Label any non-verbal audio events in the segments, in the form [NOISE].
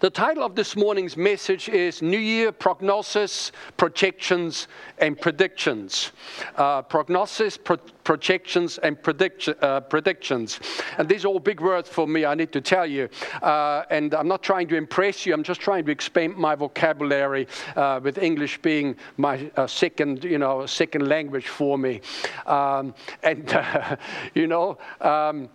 The title of this morning's message is New Year Prognosis, Projections, and Predictions. Uh, prognosis, pro- projections, and predict- uh, predictions. And these are all big words for me, I need to tell you. Uh, and I'm not trying to impress you, I'm just trying to expand my vocabulary uh, with English being my uh, second, you know, second language for me. Um, and, [LAUGHS] you know, um,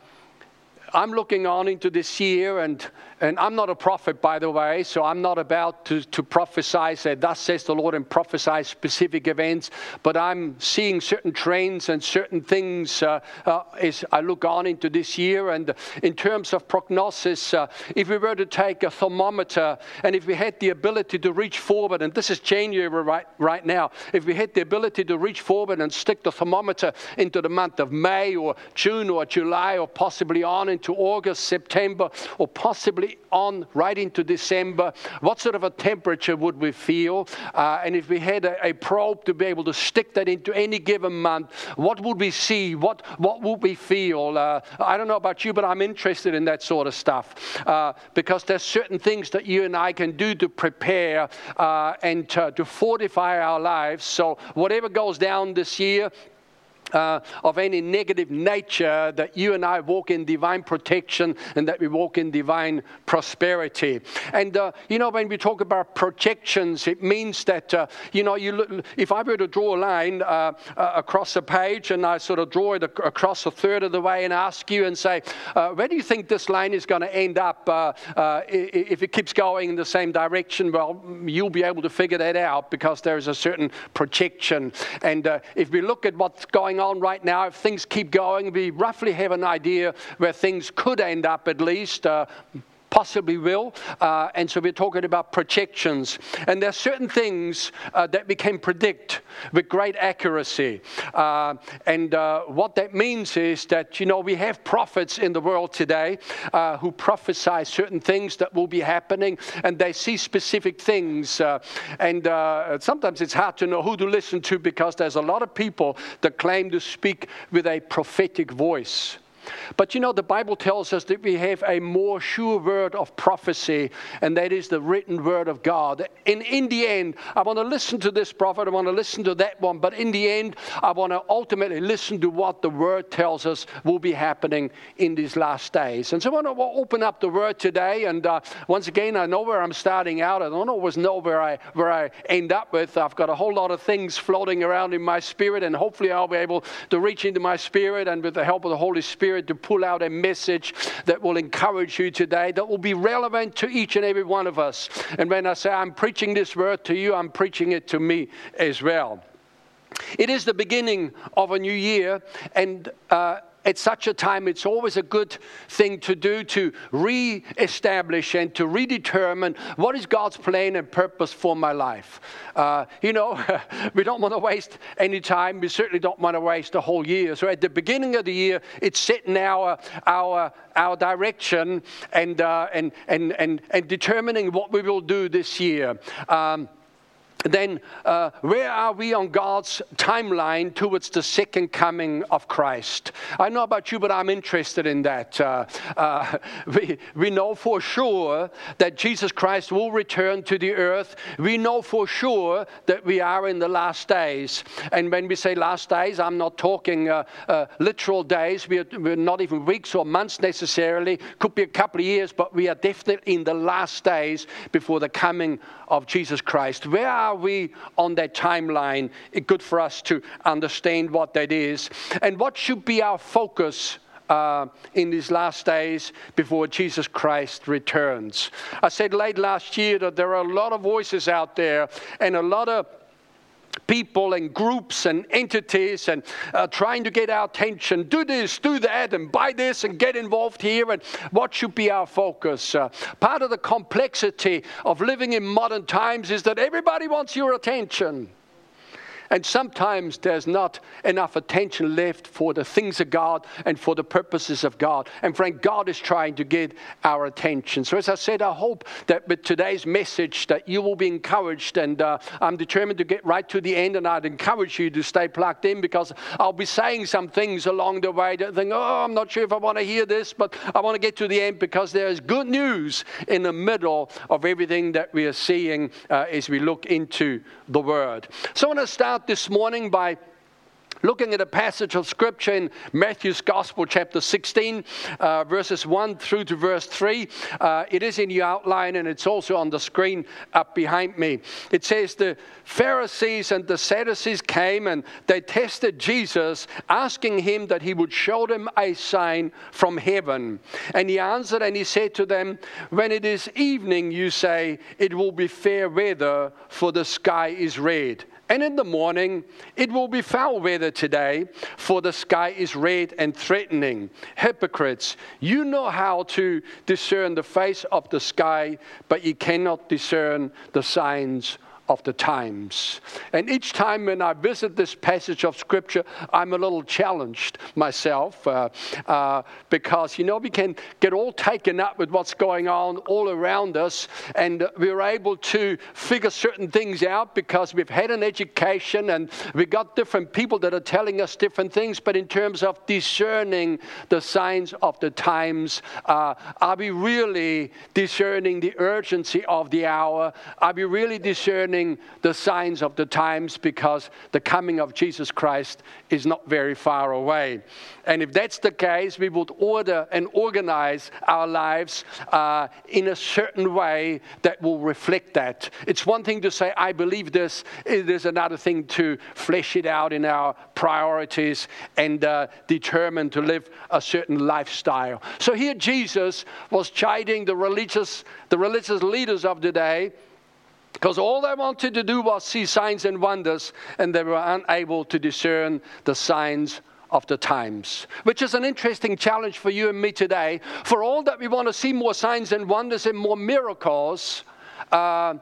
I'm looking on into this year, and, and I'm not a prophet, by the way, so I'm not about to, to prophesy, say, Thus says the Lord, and prophesy specific events, but I'm seeing certain trends and certain things uh, uh, as I look on into this year. And in terms of prognosis, uh, if we were to take a thermometer and if we had the ability to reach forward, and this is January right, right now, if we had the ability to reach forward and stick the thermometer into the month of May or June or July or possibly on into August, September, or possibly on right into December, what sort of a temperature would we feel? Uh, and if we had a, a, probe to be able to stick that into any given month, what would we see? What, what would we feel? Uh, I don't know about you, but I'm interested in that sort of stuff uh, because there's certain things that you and I can do to prepare uh, and to, to fortify our lives. So whatever goes down this year, uh, of any negative nature, that you and I walk in divine protection and that we walk in divine prosperity. And, uh, you know, when we talk about projections, it means that, uh, you know, you look, if I were to draw a line uh, uh, across a page and I sort of draw it across a third of the way and ask you and say, uh, where do you think this line is going to end up if it keeps going in the same direction? Well, you'll be able to figure that out because there is a certain projection. And if we look at what's going on right now, if things keep going, we roughly have an idea where things could end up at least. Uh, possibly will. Uh, and so we're talking about projections. And there are certain things uh, that we can predict with great accuracy. Uh, and uh, what that means is that, you know, we have prophets in the world today uh, who prophesy certain things that will be happening and they see specific things. Uh, and sometimes it's hard to know who to listen to because there's a lot of people that claim to speak with a prophetic voice. But you know, the Bible tells us that we have a more sure word of prophecy, and that is the written word of God. And in the end, I want to listen to this prophet, I want to listen to that one, but in the end, I want to ultimately listen to what the word tells us will be happening in these last days. And so I want to open up the word today, and uh, once again, I know where I'm starting out. I don't always know where I, where I end up with. I've got a whole lot of things floating around in my spirit, and hopefully, I'll be able to reach into my spirit, and with the help of the Holy Spirit, Spirit to pull out a message that will encourage you today, that will be relevant to each and every one of us. And when I say I'm preaching this word to you, I'm preaching it to me as well. It is the beginning of a new year, and uh, at such a time, it's always a good thing to do to re establish and to redetermine what is God's plan and purpose for my life. Uh, you know, [LAUGHS] we don't want to waste any time. We certainly don't want to waste a whole year. So at the beginning of the year, it's setting our, our, our direction and, uh, and, and, and, and determining what we will do this year. Um, then uh, where are we on God's timeline towards the second coming of Christ? I know about you, but I'm interested in that. Uh, uh, [LAUGHS] we, we know for sure that Jesus Christ will return to the earth. We know for sure that we are in the last days. And when we say last days, I'm not talking uh, uh, literal days. We're, we're not even weeks or months necessarily. Could be a couple of years, but we are definitely in the last days before the coming of Jesus Christ. Where are are we on that timeline? It's good for us to understand what that is. And what should be our focus uh, in these last days before Jesus Christ returns. I said late last year that there are a lot of voices out there and a lot of people and groups and entities and uh, trying to get our attention. Do this, do that, and buy this and get involved here. And what should be our focus? Uh, part of the complexity of living in modern times is that everybody wants your attention. And sometimes there's not enough attention left for the things of God and for the purposes of God. And friend, God is trying to get our attention. So as I said, I hope that with today's message that you will be encouraged. And uh, I'm determined to get right to the end. And I'd encourage you to stay plugged in because I'll be saying some things along the way that think, oh, I'm not sure if I want to hear this, but I want to get to the end because there is good news in the middle of everything that we are seeing uh, as we look into the Word. So I want to start this morning by looking at a passage of scripture in Matthew's Gospel, chapter 16, uh, verses 1 through to verse 3. Uh, it is in your outline and it's also on the screen up behind me. It says, The Pharisees and the Sadducees came and they tested Jesus, asking him that he would show them a sign from heaven. And he answered and he said to them, When it is evening, you say, It will be fair weather, for the sky is red. And in the morning, it will be foul weather today, for the sky is red and threatening. Hypocrites, you know how to discern the face of the sky, but you cannot discern the signs of the times. And each time when I visit this passage of Scripture, I'm a little challenged myself uh, uh, because, you know, we can get all taken up with what's going on all around us, and we're able to figure certain things out because we've had an education and we've got different people that are telling us different things. But in terms of discerning the signs of the times, uh, are we really discerning the urgency of the hour? Are we really discerning? The signs of the times because the coming of Jesus Christ is not very far away. And if that's the case, we would order and organize our lives uh, in a certain way that will reflect that. It's one thing to say, I believe this, it is another thing to flesh it out in our priorities and uh, determine to live a certain lifestyle. So here Jesus was chiding the religious, the religious leaders of the day because all they wanted to do was see signs and wonders, and they were unable to discern the signs of the times, which is an interesting challenge for you and me today. For all that we want to see more signs and wonders and more miracles, uh,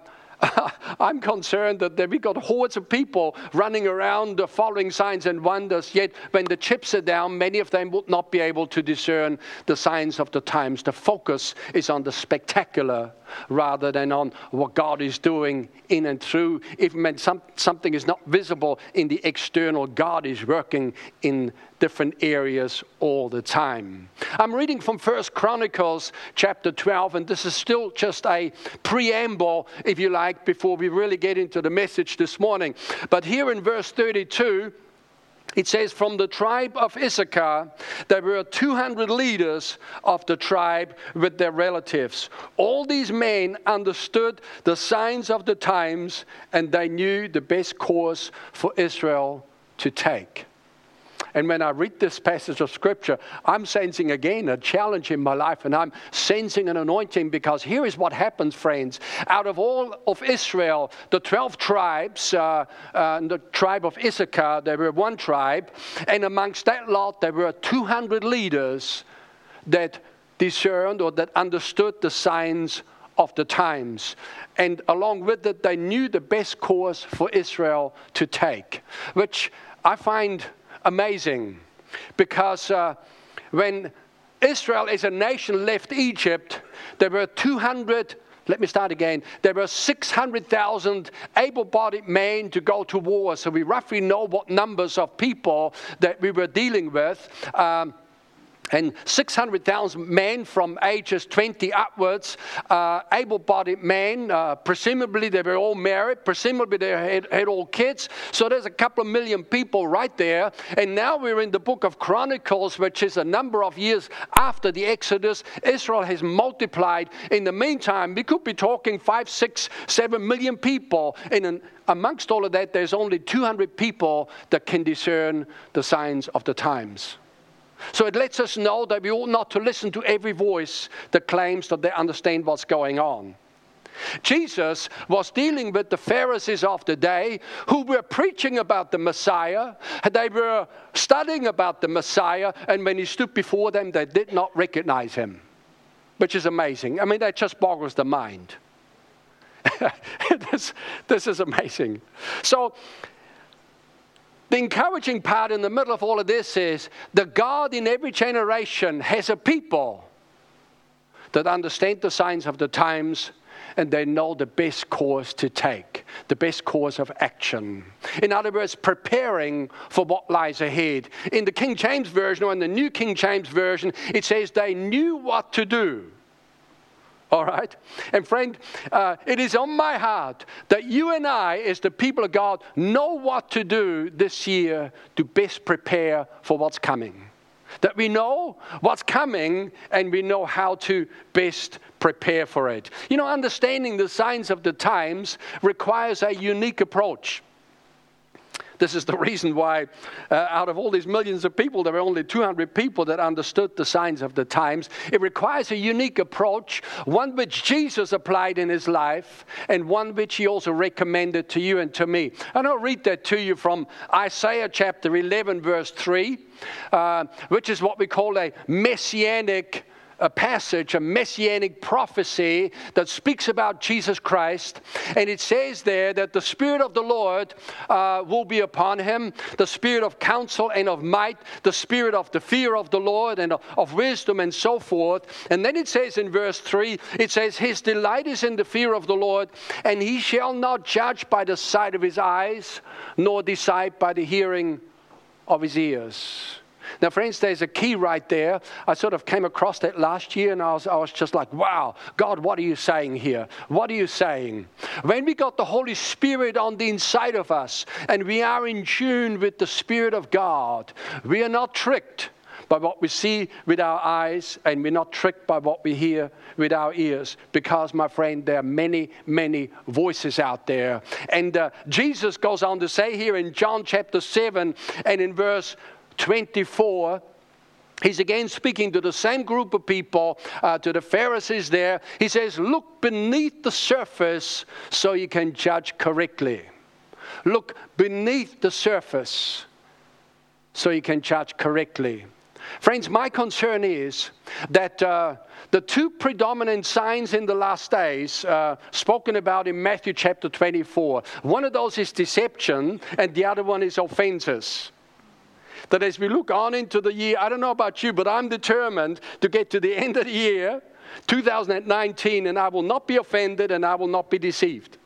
[LAUGHS] I'm concerned that we've got hordes of people running around uh, following signs and wonders, yet when the chips are down, many of them would not be able to discern the signs of the times. The focus is on the spectacular rather than on what God is doing in and through. Even some, something is not visible in the external, God is working in different areas all the time. I'm reading from First Chronicles chapter 12, and this is still just a preamble, if you like, before we really get into the message this morning. But here in verse 32, it says, From the tribe of Issachar, there were 200 leaders of the tribe with their relatives. All these men understood the signs of the times and they knew the best course for Israel to take. And when I read this passage of Scripture, I'm sensing again a challenge in my life, and I'm sensing an anointing because here is what happens, friends. Out of all of Israel, the 12 tribes, uh, uh, the tribe of Issachar, there were one tribe, and amongst that lot, there were 200 leaders that discerned or that understood the signs of the times. And along with it, they knew the best course for Israel to take, which I find amazing because uh, when Israel as a nation left Egypt, there were 200 let me start again. There were 600,000 able bodied men to go to war. So we roughly know what numbers of people that we were dealing with. Um, and 600,000 men from ages 20 upwards, uh, able bodied men. Uh, presumably, they were all married. Presumably, they had, had, all kids. So there's a couple of million people right there. And now we're in the book of Chronicles, which is a number of years after the Exodus. Israel has multiplied. In the meantime, we could be talking five, six, seven million people. And an, amongst all of that, there's only 200 people that can discern the signs of the times. So it lets us know that we ought not to listen to every voice that claims that they understand what's going on. Jesus was dealing with the Pharisees of the day who were preaching about the Messiah. They were studying about the Messiah, and when he stood before them, they did not recognize him, which is amazing. I mean, that just boggles the mind. [LAUGHS] this, this is amazing. So, the encouraging part in the middle of all of this is that God in every generation has a people that understand the signs of the times and they know the best course to take, the best course of action. In other words, preparing for what lies ahead. In the King James Version or in the New King James Version, it says they knew what to do. All right? And friend, uh, it is on my heart that you and I, as the people of God, know what to do this year to best prepare for what's coming. That we know what's coming and we know how to best prepare for it. You know, understanding the signs of the times requires a unique approach. This is the reason why, uh, out of all these millions of people, there were only 200 people that understood the signs of the times. It requires a unique approach, one which Jesus applied in his life, and one which he also recommended to you and to me. And I'll read that to you from Isaiah chapter 11, verse 3, uh, which is what we call a messianic a passage, a messianic prophecy that speaks about Jesus Christ. And it says there that the Spirit of the Lord uh, will be upon him the Spirit of counsel and of might, the Spirit of the fear of the Lord and of, wisdom and so forth. And then it says in verse 3 it says, His delight is in the fear of the Lord, and he shall not judge by the sight of his eyes, nor decide by the hearing of his ears. Now, friends, there's a key right there. I sort of came across that last year and I was, I was just like, wow, God, what are you saying here? What are you saying? When we got the Holy Spirit on the inside of us and we are in tune with the Spirit of God, we are not tricked by what we see with our eyes, and we're not tricked by what we hear with our ears. Because, my friend, there are many, many voices out there. And uh, Jesus goes on to say here in John chapter 7 and in verse 24, He's again speaking to the same group of people, uh, to the Pharisees there. He says, Look beneath the surface so you can judge correctly. Look beneath the surface so you can judge correctly. Friends, my concern is that uh, the two predominant signs in the last days, uh, spoken about in Matthew chapter 24, one of those is deception, and the other one is offenses that as we look on into the year, I don't know about you, but I'm determined to get to the end of the year, 2019, and I will not be offended and I will not be deceived.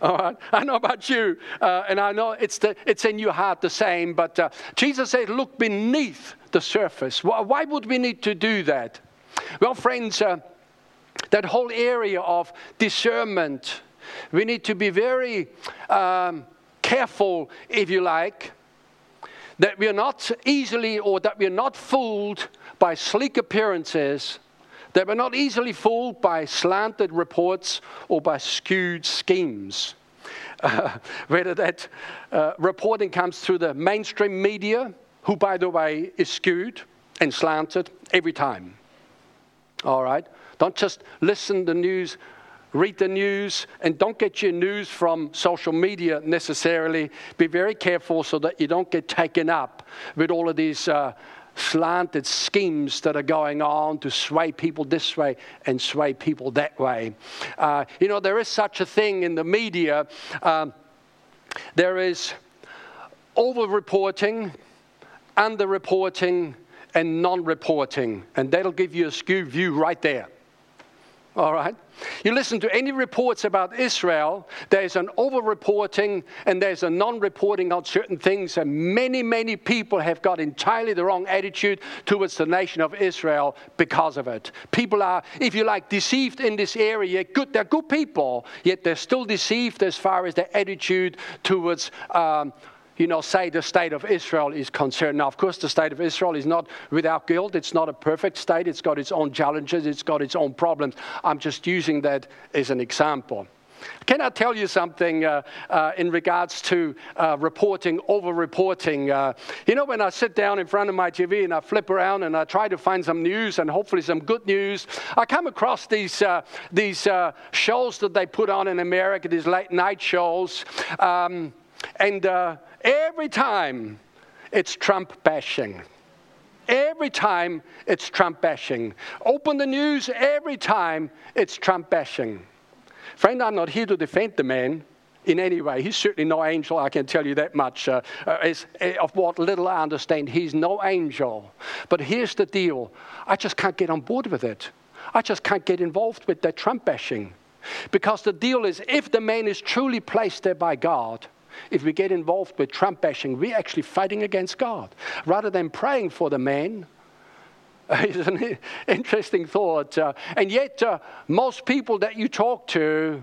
All right. I know about you, uh, and I know it's, the, it's in your heart the same, but uh, Jesus said, Look beneath the surface. Why, would we need to do that? Well, friends, uh, that whole area of discernment, we need to be very um, careful, if you like, that we are not easily or that we are not fooled by sleek appearances, that we're not easily fooled by slanted reports or by skewed schemes. [LAUGHS] Uh, whether that uh, reporting comes through the mainstream media, who, by the way, is skewed and slanted every time. All right? Don't just listen to the news read the news, and don't get your news from social media necessarily. Be very careful so that you don't get taken up with all of these. Uh, slanted schemes that are going on to sway people this way and sway people that way. Uh, you know, there is such a thing in the media. Um, there is over reporting, under reporting, and non reporting. And that'll give you a skewed view right there. All right? You listen to any reports about Israel, there's an over reporting and there's a non reporting on certain things, and many, many people have got entirely the wrong attitude towards the nation of Israel because of it. People are, if you like, deceived in this area. Good, they're good people, yet they're still deceived as far as their attitude towards. Um, you know, say the state of Israel is concerned. Now, of course, the state of Israel is not without guilt. It's not a perfect state. It's got its own challenges. It's got its own problems. I'm just using that as an example. Can I tell you something uh, uh, in regards to uh, reporting, over reporting? Uh, you know, when I sit down in front of my TV and I flip around and I try to find some news and hopefully some good news, I come across these, uh, these uh, shows that they put on in America, these late night shows. Um, and Every time it's Trump bashing. Every time it's Trump bashing. Open the news, every time it's Trump bashing. Friend, I'm not here to defend the man. in any way. He's certainly no angel, I can tell you that much. Uh, is, uh, of what little I understand, he's no angel. But here's the deal I just can't get on board with it. I just can't get involved with that Trump bashing. Because the deal is if the man is truly placed there by God, if we get involved with Trump bashing, we're actually fighting against God. Rather than praying for the man, [LAUGHS] it's an interesting thought. Uh, and yet, uh, most people that you talk to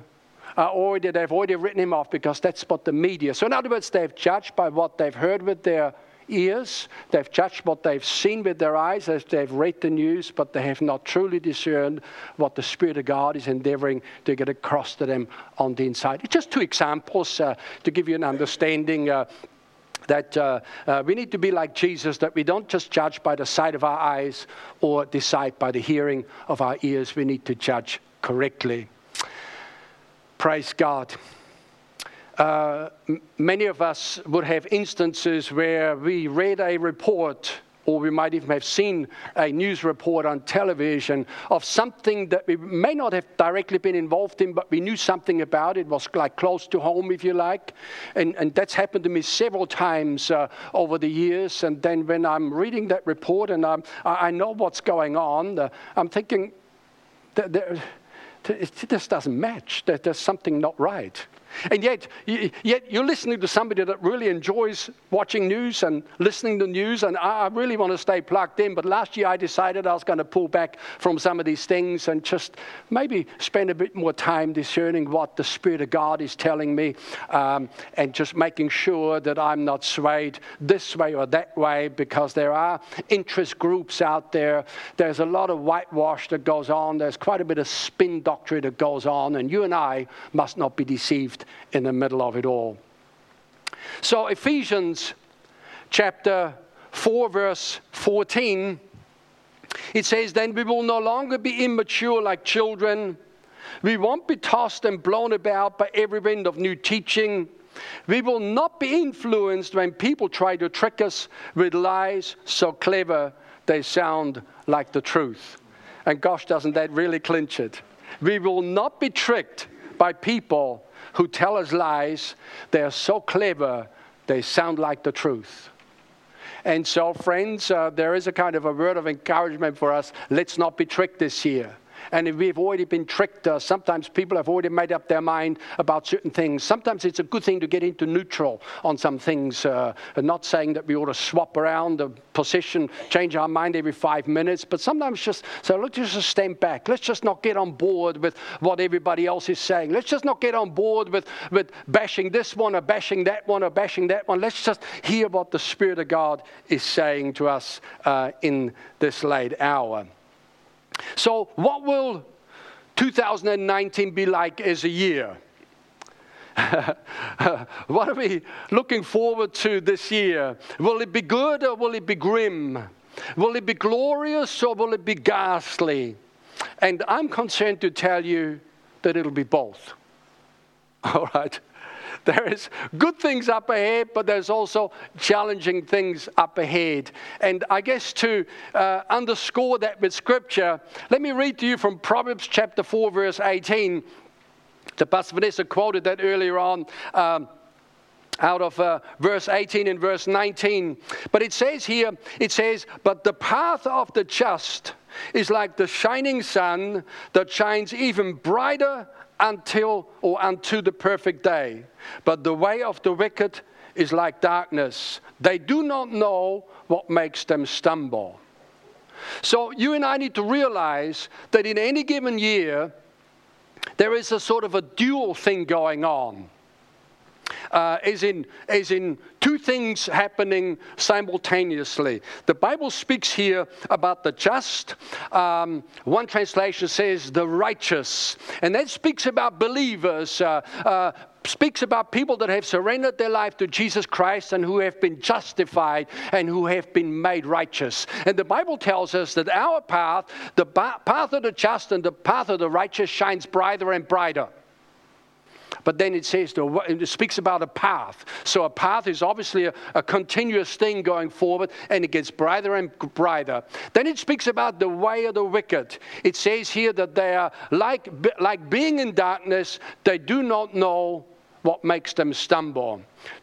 already, they've already written him off because that's what the media. So, in other words, they've judged by what they've heard with their ears, they've judged what they've seen with their eyes as they've read the news, but they have not truly discerned what the Spirit of God is endeavoring to get across to them on the inside. Just two examples uh, to give you an understanding. Uh, that uh, uh, we need to be like Jesus, that we don't just judge by the sight of our eyes or decide by the hearing of our ears. We need to judge correctly. Praise God. Uh, many of us would have instances where we read a report or we might even have seen a news report on television of something that we may not have directly been involved in, but we knew something about it. was like close to home, if you like. And, and that's happened to me several times uh, over the years. And then when I'm reading that report and I'm, I know what's going on, uh, I'm thinking, that, this doesn't match. There's something not right. And yet, yet you're listening to somebody that really enjoys watching news and listening to news, and I really want to stay plugged in. But last year I decided I was going to pull back from some of these things and just maybe spend a bit more time discerning what the Spirit of God is telling me um, and just making sure that I'm not swayed this way or that way because there are interest groups out there. There's a lot of whitewash that goes on, there's quite a bit of spin doctrine that goes on, and you and I must not be deceived in the middle of it all. So, Ephesians chapter 4, verse 14, it says, Then we will no longer be immature like children. We won't be tossed and blown about by every wind of new teaching. We will not be influenced when people try to trick us with lies so clever they sound like the truth. And gosh, doesn't that really clinch it? We will not be tricked by people who tell us lies. They are so clever, they sound like the truth. And so, friends, uh, there is a kind of a word of encouragement for us. Let's not be tricked this year. And we've already been tricked, uh, sometimes people have already made up their mind about certain things. Sometimes it's a good thing to get into neutral on some things. Uh, not saying that we ought to swap around the position, change our mind every five minutes, but sometimes just say, let's just stand back. Let's just not get on board with what everybody else is saying. Let's just not get on board with, with bashing this one or bashing that one or bashing that one. Let's just hear what the Spirit of God is saying to us uh, in this late hour. So, what will 2019 be like as a year? [LAUGHS] what are we looking forward to this year? Will it be good or will it be grim? Will it be glorious or will it be ghastly? And I'm concerned to tell you that it'll be both. [LAUGHS] All right? [LAUGHS] there is good things up ahead, but there's also challenging things up ahead. And I guess to uh, underscore that with scripture, let me read to you from Proverbs chapter 4, verse 18. The Pastor Vanessa quoted that earlier on. Um, out of uh, verse 18 and verse 19. But it says here, it says, But the path of the just is like the shining sun that shines even brighter until or unto the perfect day. But the way of the wicked is like darkness. They do not know what makes them stumble. So you and I need to realize that in any given year, there is a sort of a dual thing going on uh, as, in, as in two things happening simultaneously. The Bible speaks here about the just. Um, one translation says the righteous, and that speaks about believers. Uh, uh, speaks about people that have surrendered their life to Jesus Christ and who have been justified and who have been made righteous. And the Bible tells us that our path, the path of the just and the path of the righteous, shines brighter and brighter. But then it says, it speaks about a path. So a path is obviously a, a continuous thing going forward, and it gets brighter and brighter. Then it speaks about the way of the wicked. It says here that they are like, like being in darkness, they do not know what makes them stumble.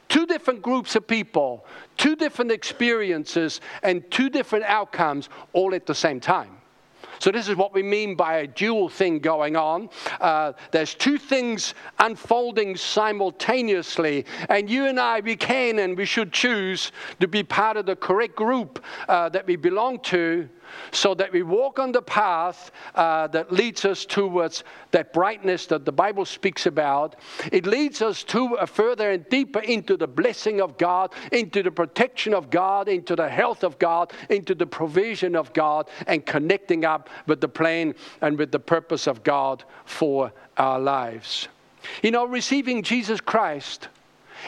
Two different groups of people, two different experiences, and two different outcomes all at the same time. So, this is what we mean by a dual thing going on. Uh, there's two things unfolding simultaneously, and you and I, we can and we should choose to be part of the correct group uh, that we belong to so that we walk on the path uh, that leads us towards that brightness that the Bible speaks about. It leads us to a further and deeper into the blessing of God, into the protection of God, into the health of God, into the provision of God, and connecting up with the plan and with the purpose of God for our lives. You know, receiving Jesus Christ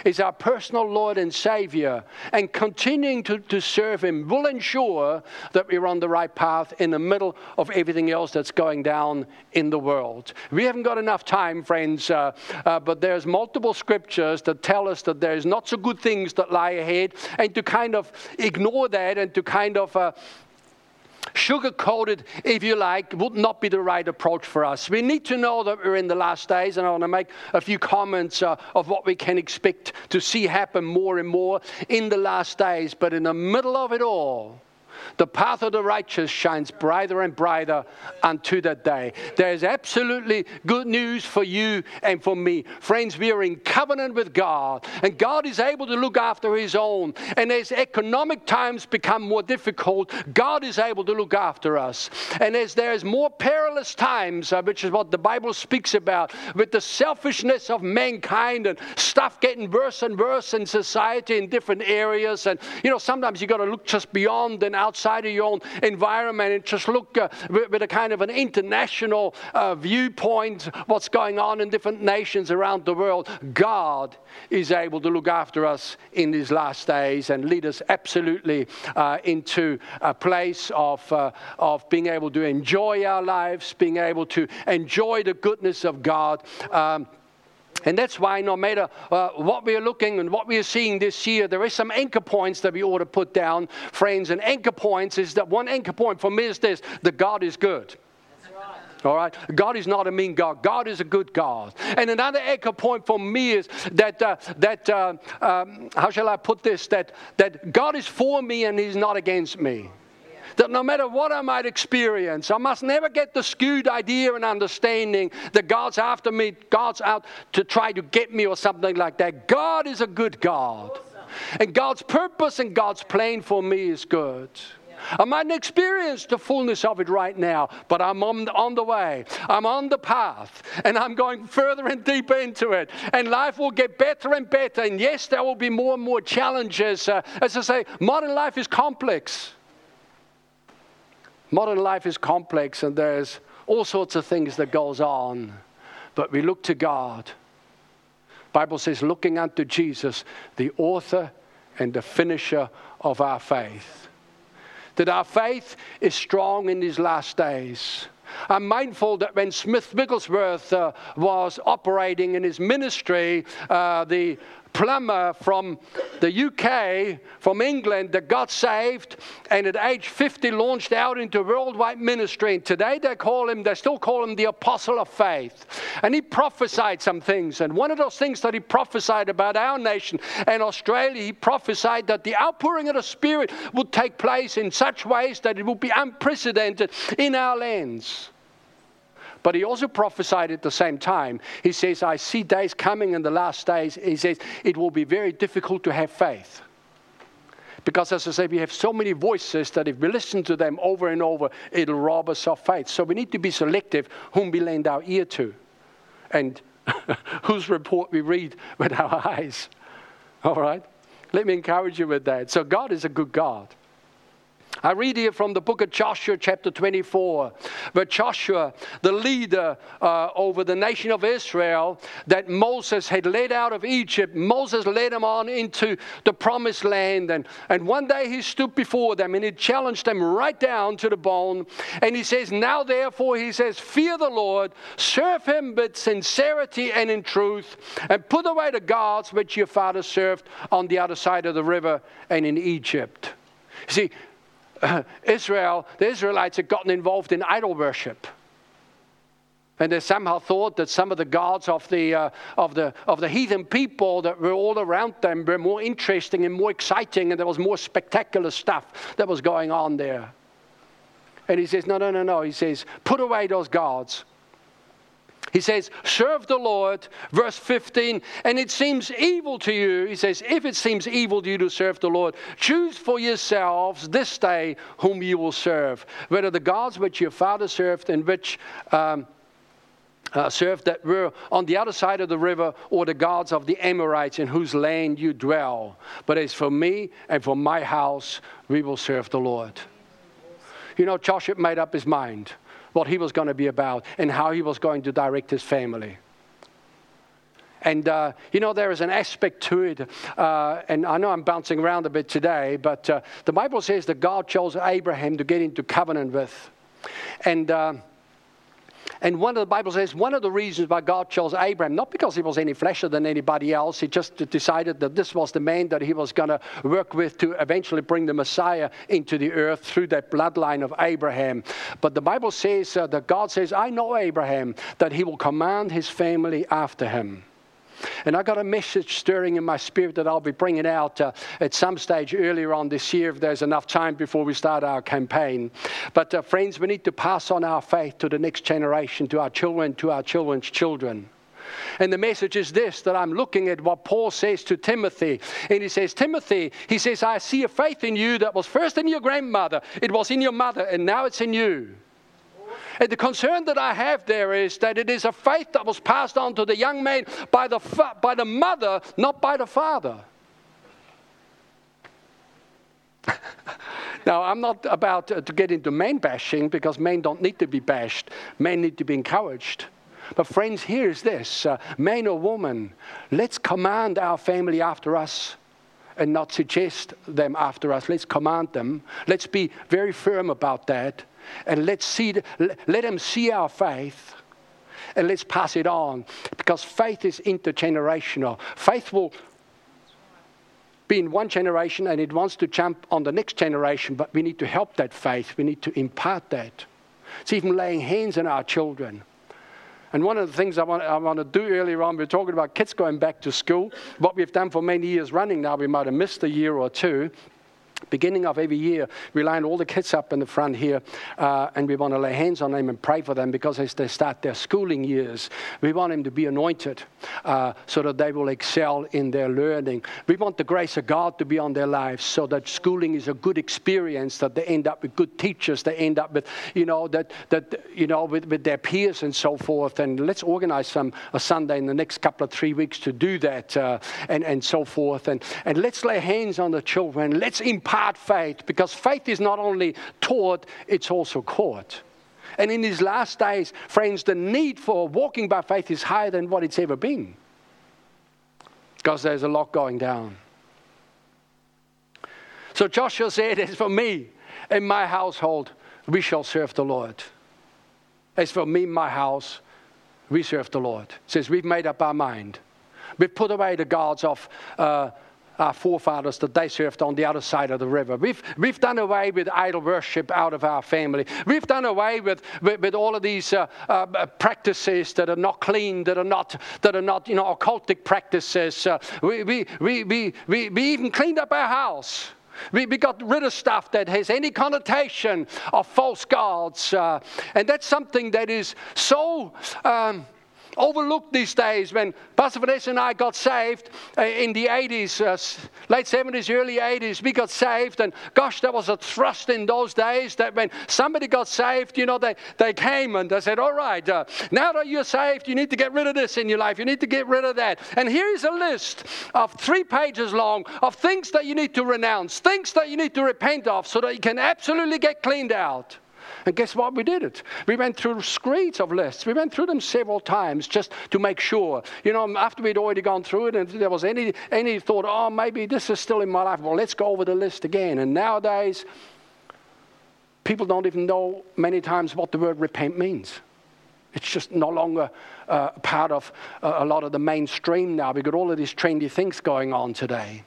is our personal Lord and Savior, and continuing to, to serve Him will ensure that we're on the right path in the middle of everything else that's going down in the world. We haven't got enough time, friends, uh, uh, but there's multiple scriptures that tell us that there's not so good things that lie ahead, and to kind of ignore that and to kind of uh, sugar coated, if you like, would not be the right approach for us. We need to know that we're in the last days, and I want to make a few comments uh, of what we can expect to see happen more and more in the last days. But in the middle of it all, the path of the righteous shines brighter and brighter unto that day. There's absolutely good news for you and for me. Friends, we are in covenant with God, and God is able to look after His own. And as economic times become more difficult, God is able to look after us. And as there's more perilous times, uh, which is what the Bible speaks about, with the selfishness of mankind and stuff getting worse and worse in society in different areas, and you know, sometimes you got to look just beyond and out outside of your own environment and just look uh, with, with, a kind of an international uh, viewpoint what's going on in different nations around the world. God is able to look after us in these last days and lead us absolutely uh, into a place of, uh, of being able to enjoy our lives, being able to enjoy the goodness of God. Um, and that's why, no matter uh, what we are looking and what we are seeing this year, there is some anchor points that we ought to put down, friends. And anchor points is that one anchor point for me is this that God is good. All right? God is not a mean God. God is a good God. And another anchor point for me is that, uh, that uh, um, how shall I put this? That, that God is for me and He's not against me that no matter what I might experience, I must never get the skewed idea and understanding that God's after me, God's out to try to get me or something like that. God is a good God. And God's purpose and God's plan for me is good. I mightn't experience the fullness of it right now, but I'm on, on the way. I'm on the path, and I'm going further and deeper into it. And life will get better and better. And yes, there will be more and more challenges. Uh, as I say, modern life is complex. Modern life is complex and there's all sorts of things that goes on. But we look to God. Bible says looking unto Jesus, the author and the finisher of our faith. That our faith is strong in these last days. I'm mindful that when Smith Wigglesworth uh, was operating in his ministry, uh, the plumber from the UK, from England, that got saved and at age 50 launched out into worldwide ministry. And today they call him, they still call him the apostle of faith. And he prophesied some things. And one of those things that he prophesied about our nation and Australia, he prophesied that the outpouring of the Spirit would take place in such ways that it would be unprecedented in our lands. But he also prophesied at the same time. He says, I see days coming in the last days. He says, it will be very difficult to have faith. Because, as I say, we have so many voices that if we listen to them over and over, it'll rob us of faith. So we need to be selective whom we lend our ear to and [LAUGHS] whose report we read with our [LAUGHS] eyes. All right? Let me encourage you with that. So, God is a good God. I read here from the book of Joshua, chapter 24, where Joshua, the leader uh, over the nation of Israel that Moses had led out of Egypt, Moses led them on into the promised land. And, and one day he stood before them and he challenged them right down to the bone. And he says, Now therefore, he says, Fear the Lord, serve him with sincerity and in truth, and put away the gods which your father served on the other side of the river and in Egypt. See, [CLEARS THROAT] Israel, the Israelites had gotten involved in idol worship. And they somehow thought that some of the gods of the, uh, of, the, of the heathen people that were all around them were more interesting and more exciting, and there was more spectacular stuff that was going on there. And he says, No, no, no, no. He says, Put away those gods. He says, Serve the Lord, verse 15, and it seems evil to you. He says, If it seems evil to you to serve the Lord, choose for yourselves this day whom you will serve, whether the gods which your father served and which um, uh, served that were on the other side of the river, or the gods of the Amorites in whose land you dwell. But as for me and for my house, we will serve the Lord. You know, Joshua made up his mind what he was going to be about and how he was going to direct his family. And, uh, you know, there is an aspect to it. Uh, and I know I'm bouncing around a bit today, but uh, the Bible says that God chose Abraham to get into covenant with. And uh, and one of the Bible says one of the reasons why God chose Abraham, not because he was any fleshier than anybody else, he just decided that this was the man that he was going to work with to eventually bring the Messiah into the earth through that bloodline of Abraham. But the Bible says uh, that God says, I know Abraham, that he will command his family after him. And I got a message stirring in my spirit that I'll be bringing out uh, at some stage earlier on this year if there's enough time before we start our campaign. But, uh, friends, we need to pass on our faith to the next generation, to our children, to our children's children. And the message is this that I'm looking at what Paul says to Timothy. And he says, Timothy, he says, I see a faith in you that was first in your grandmother, it was in your mother, and now it's in you. And the concern that I have there is that it is a faith that was passed on to the young man by the, fa- by the mother, not by the father. [LAUGHS] now, I'm not about to get into men bashing because men don't need to be bashed, men need to be encouraged. But, friends, here's this uh, man or woman, let's command our family after us and not suggest them after us. Let's command them. Let's be very firm about that. And let's see, let them see our faith and let's pass it on because faith is intergenerational. Faith will be in one generation and it wants to jump on the next generation, but we need to help that faith. We need to impart that. It's even laying hands on our children. And one of the things I want, I want to do earlier on, we are talking about kids going back to school. What we've done for many years running now, we might have missed a year or two, beginning of every year, we line all the kids up in the front here, uh, and we want to lay hands on them and pray for them because as they start their schooling years, we want them to be anointed uh, so that they will excel in their learning. We want the grace of God to be on their lives so that schooling is a good experience, that they end up with good teachers, they end up with, you know, that, that you know, with, with their peers and so forth. And let's organize some a Sunday in the next couple of three weeks to do that uh, and, and so forth. And, and let's lay hands on the children. Let's impart impart faith because faith is not only taught, it's also caught. And in these last days, friends, the need for walking by faith is higher than what it's ever been because there's a lot going down. So Joshua said, As for me and my household, we shall serve the Lord. As for me and my house, we serve the Lord. says, We've made up our mind. We've put away the gods of. Uh, our forefathers that they served on the other side of the river. We've, we've done away with idol worship out of our family. We've done away with, with, with all of these uh, uh, practices that are not clean, that are not, that are not you know, occultic practices. Uh, we, we, we, we, we, we even cleaned up our house. We, we, got rid of stuff that has any connotation of false gods. Uh, and that's something that is so. Um, overlooked these days. When Pastor Vanessa and I got saved uh, in the 80s, uh, late 70s, early 80s, we got saved. And gosh, there was a thrust in those days that when somebody got saved, you know, they, they came and they said, All right, uh, now that you're saved, you need to get rid of this in your life. You need to get rid of that. And here is a list of three pages long of things that you need to renounce, things that you need to repent of so that you can absolutely get cleaned out. And guess what? We did it. We went through screeds of lists. We went through them several times just to make sure. You know, after we'd already gone through it, and there was any any thought, oh, maybe this is still in my life. Well, let's go over the list again. And nowadays, people don't even know many times what the word repent means. It's just no longer uh, part of uh, a lot of the mainstream now. We've got all of these trendy things going on today.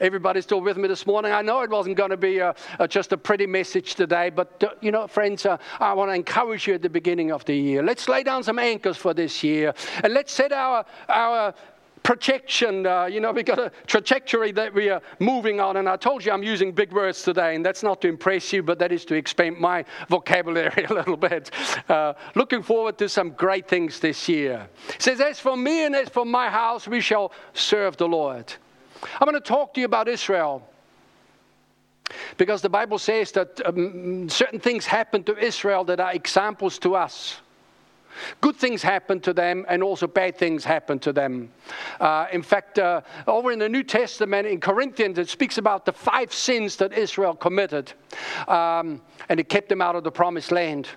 Everybody still with me this morning? I know it wasn't going to be a, a, just a pretty message today, but uh, you know, friends, uh, I want to encourage you at the beginning of the year. Let's lay down some anchors for this year and let's set our, our projection. Uh, you know, we've got a trajectory that we are moving on. And I told you I'm using big words today, and that's not to impress you, but that is to expand my vocabulary [LAUGHS] a little bit. Uh, looking forward to some great things this year. It says, As for me and as for my house, we shall serve the Lord. I'm going to talk to you about Israel. Because the Bible says that um, certain things happen to Israel that are examples to us. Good things happen to them, and also bad things happen to them. Uh, in fact, uh, over in the New Testament, in Corinthians, it speaks about the five sins that Israel committed, um, and it kept them out of the promised land.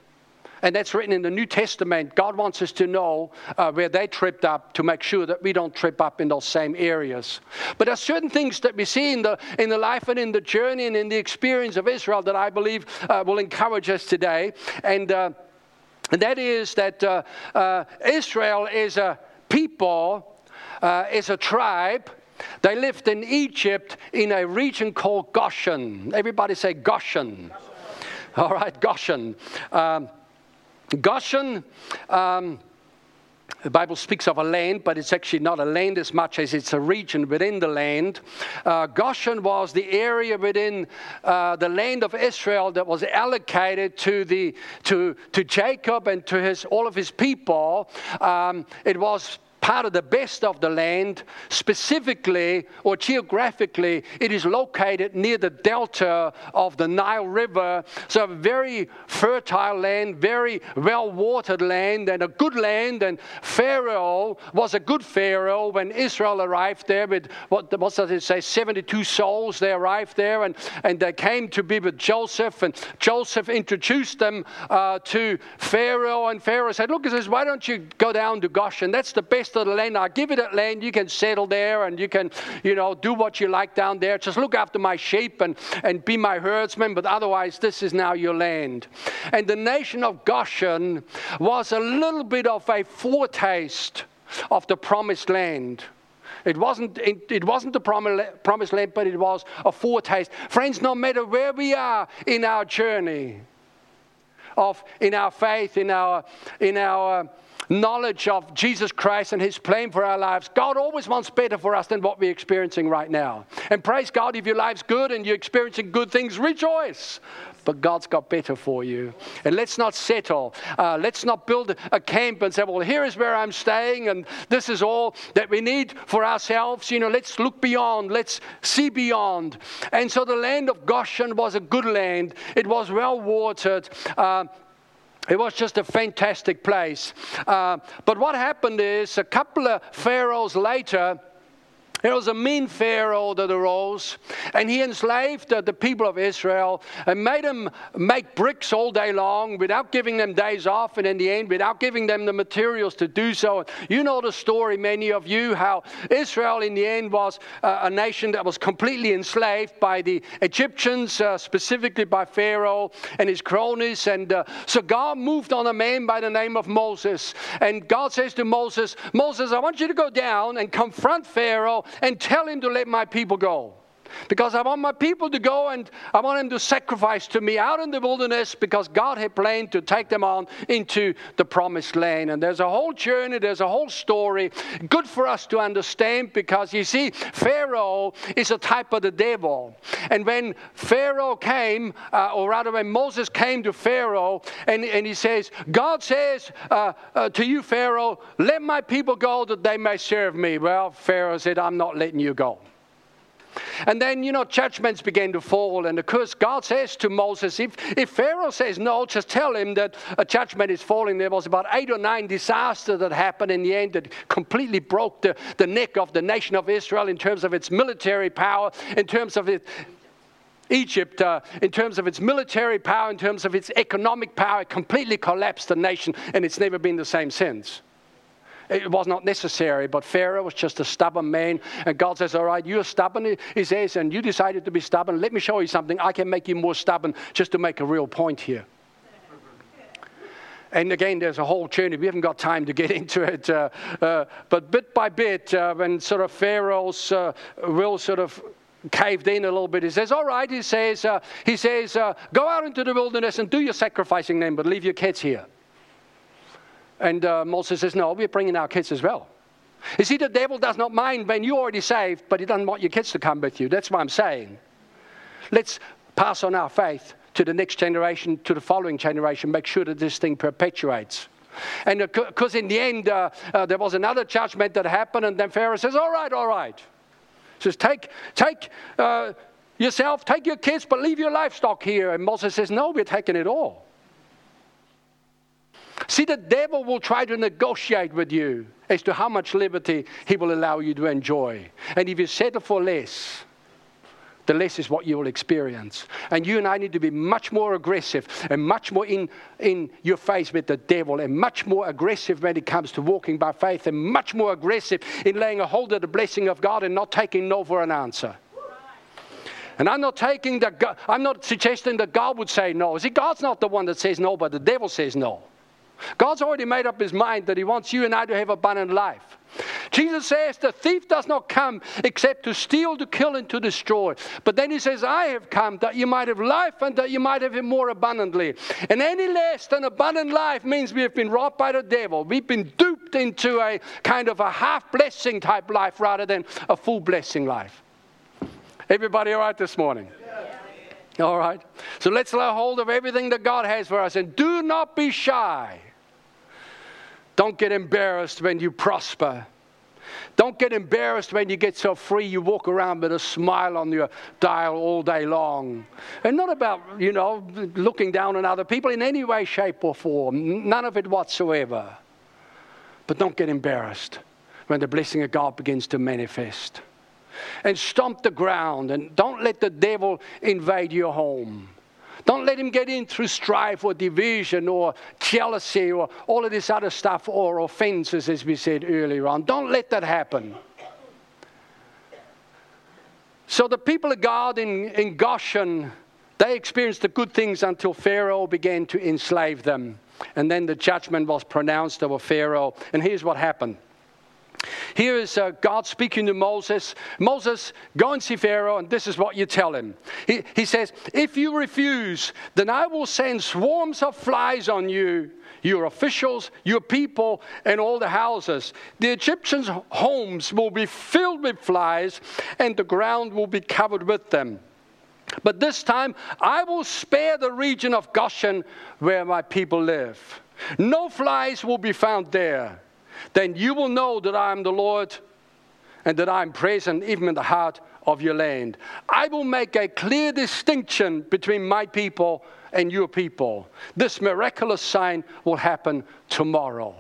And that's written in the New Testament. God wants us to know uh, where they tripped up to make sure that we don't trip up in those same areas. But there are certain things that we see in the, in the life and in the journey and in the experience of Israel that I believe uh, will encourage us today. And, uh, and that is that uh, uh, Israel is a people, uh, is a tribe. They lived in Egypt in a region called Goshen. Everybody say Goshen. All right, Goshen. Um, Goshen, um, the Bible speaks of a land, but it's actually not a land as much as it's a region within the land. Uh, Goshen was the area within uh, the land of Israel that was allocated to, the, to, to Jacob and to his, all of his people. Um, it was part of the best of the land, specifically or geographically, it is located near the delta of the Nile River. So, very fertile land, very well watered land, and a good land. And Pharaoh was a good Pharaoh when Israel arrived there with what, what does it say? 72 souls. They arrived there and, and they came to be with Joseph. And Joseph introduced them uh, to Pharaoh. And Pharaoh said, Look, he says, why don't you go down to Goshen? That's the best of the land. I'll give you that land. You can settle there and you can, you know, do what you like down there. Just look after my sheep and, and be my herdsman. But otherwise, this is now your land. And the nation of Goshen was a little bit of a foretaste of the promised land. It wasn't, it wasn't the promised land, but it was a foretaste. Friends, no matter where we are in our journey, of in our faith, in our, in our knowledge of Jesus Christ and His plan for our lives, God always wants better for us than what we're experiencing right now. And praise God, if your life's good and you're experiencing good things, rejoice. But God's got better for you. And let's not settle. Uh, let's not build a camp and say, well, here is where I'm staying, and this is all that we need for ourselves. You know, let's look beyond. Let's see beyond. And so the land of Goshen was a good land, it was well watered. Uh, it was just a fantastic place. Uh, but what happened is a couple of pharaohs later, there was a mean Pharaoh that arose, and he enslaved the people of Israel and made them make bricks all day long without giving them days off, and in the end, without giving them the materials to do so. You know the story, many of you, how Israel in the end was uh, a nation that was completely enslaved by the Egyptians, uh, specifically by Pharaoh and his cronies. And uh, so God moved on a man by the name of Moses. And God says to Moses, Moses, I want you to go down and confront Pharaoh and tell him to let my people go. Because I want my people to go and I want them to sacrifice to me out in the wilderness because God had planned to take them on into the promised land. And there's a whole journey, there's a whole story. Good for us to understand because you see, Pharaoh is a type of the devil. And when Pharaoh came, uh, or rather when Moses came to Pharaoh and, and he says, God says uh, uh, to you, Pharaoh, let my people go that they may serve me. Well, Pharaoh said, I'm not letting you go. And then, you know, judgments began to fall. And of course, God says to Moses, if, if Pharaoh says no, just tell him that a judgment is falling. There was about eight or nine disasters that happened in the end that completely broke the, the neck of the nation of Israel in terms of its military power, in terms of its Egypt, uh, in terms of its military power, in terms of its economic power, completely collapsed the nation, and it's never been the same since. It was not necessary, but Pharaoh was just a stubborn man. And God says, All right, you're stubborn, he says, and you decided to be stubborn. Let me show you something. I can make you more stubborn just to make a real point here. And again, there's a whole journey. We haven't got time to get [LAUGHS] into it. Uh, uh, but bit by bit, uh, when sort of Pharaoh's uh, will sort of caved in a little bit. He says, All right, he says, uh, he says uh, Go out into the wilderness and do your sacrificing then, but leave your kids here. And uh, Moses says, No, we're bringing our kids as well. You see, the devil does not mind when you're already saved, but he doesn't want your kids to come with you. That's what I'm saying. Let's pass on our faith to the next generation, to the following generation, make sure that this thing perpetuates. And because in the end, uh, uh, there was another judgment that happened, and then Pharaoh says, All right, all right. He says, Take, take uh, yourself, take your kids, but leave your livestock here. And Moses says, No, we're taking it all. See, the devil will try to negotiate with you as to how much liberty he will allow you to enjoy. And if you settle for less, the less is what you will experience. And you and I need to be much more aggressive and much more in, in your face with the devil and much more aggressive when it comes to walking by faith and much more aggressive in laying a hold of the blessing of God and not taking no for an answer. And I'm not taking the, I'm not suggesting that God would say no. See, God's not the one that says no, but the devil says no. God's already made up his mind that he wants you and I to have abundant life. Jesus says the thief does not come except to steal, to kill, and to destroy. But then he says, I have come that you might have life and that you might have it more abundantly. And any less than abundant life means we have been robbed by the devil. We've been duped into a kind of a half blessing type life rather than a full blessing life. Everybody all right this morning? All right. So let's lay hold of everything that God has for us and do not be shy. Don't get embarrassed when you prosper. Don't get embarrassed when you get so free you walk around with a smile on your dial all day long. And not about, you know, looking down on other people in any way, shape, or form. None of it whatsoever. But don't get embarrassed when the blessing of God begins to manifest. And stomp the ground and don't let the devil invade your home. Don't let him get in through strife or division or jealousy or all of this other stuff or offenses, as we said earlier on. Don't let that happen. So the people of God in, in Goshen, they experienced the good things until Pharaoh began to enslave them. And then the judgment was pronounced over Pharaoh. And here's what happened. Here is uh, God speaking to Moses. Moses, go and see Pharaoh, and this is what you tell him. He, he says, If you refuse, then I will send swarms of flies on you, your officials, your people, and all the houses. The Egyptians' homes will be filled with flies, and the ground will be covered with them. But this time I will spare the region of Goshen where my people live. No flies will be found there then you will know that I am the Lord and that I am present even in the heart of your land. I will make a clear distinction between my people and your people. This miraculous sign will happen tomorrow.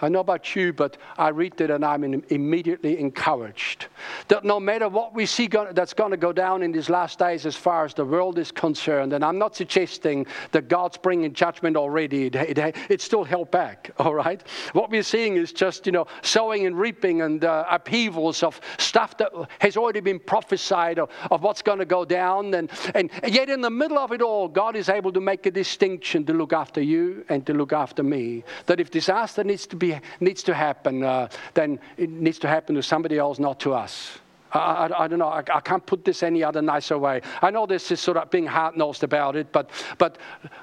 I know about you, but I read it and I'm immediately encouraged. That no matter what we see that's going to go down in these last days as far as the world is concerned, and I'm not suggesting that God's bringing judgment already, it, it, it's still held back, [LAUGHS] all right? What we're seeing is just, you know, sowing and reaping and uh, upheavals of stuff that has already been prophesied of, of what's going to go down. And, and yet, in the middle of it all, God is able to make a distinction to look after you and to look after me. That if disaster needs to be be, needs to happen, uh, then it needs to happen to somebody else, not to us. I, I, I, don't know. I, I, can't put this any other nicer way. I know this is sort of being hard nosed about it, but, but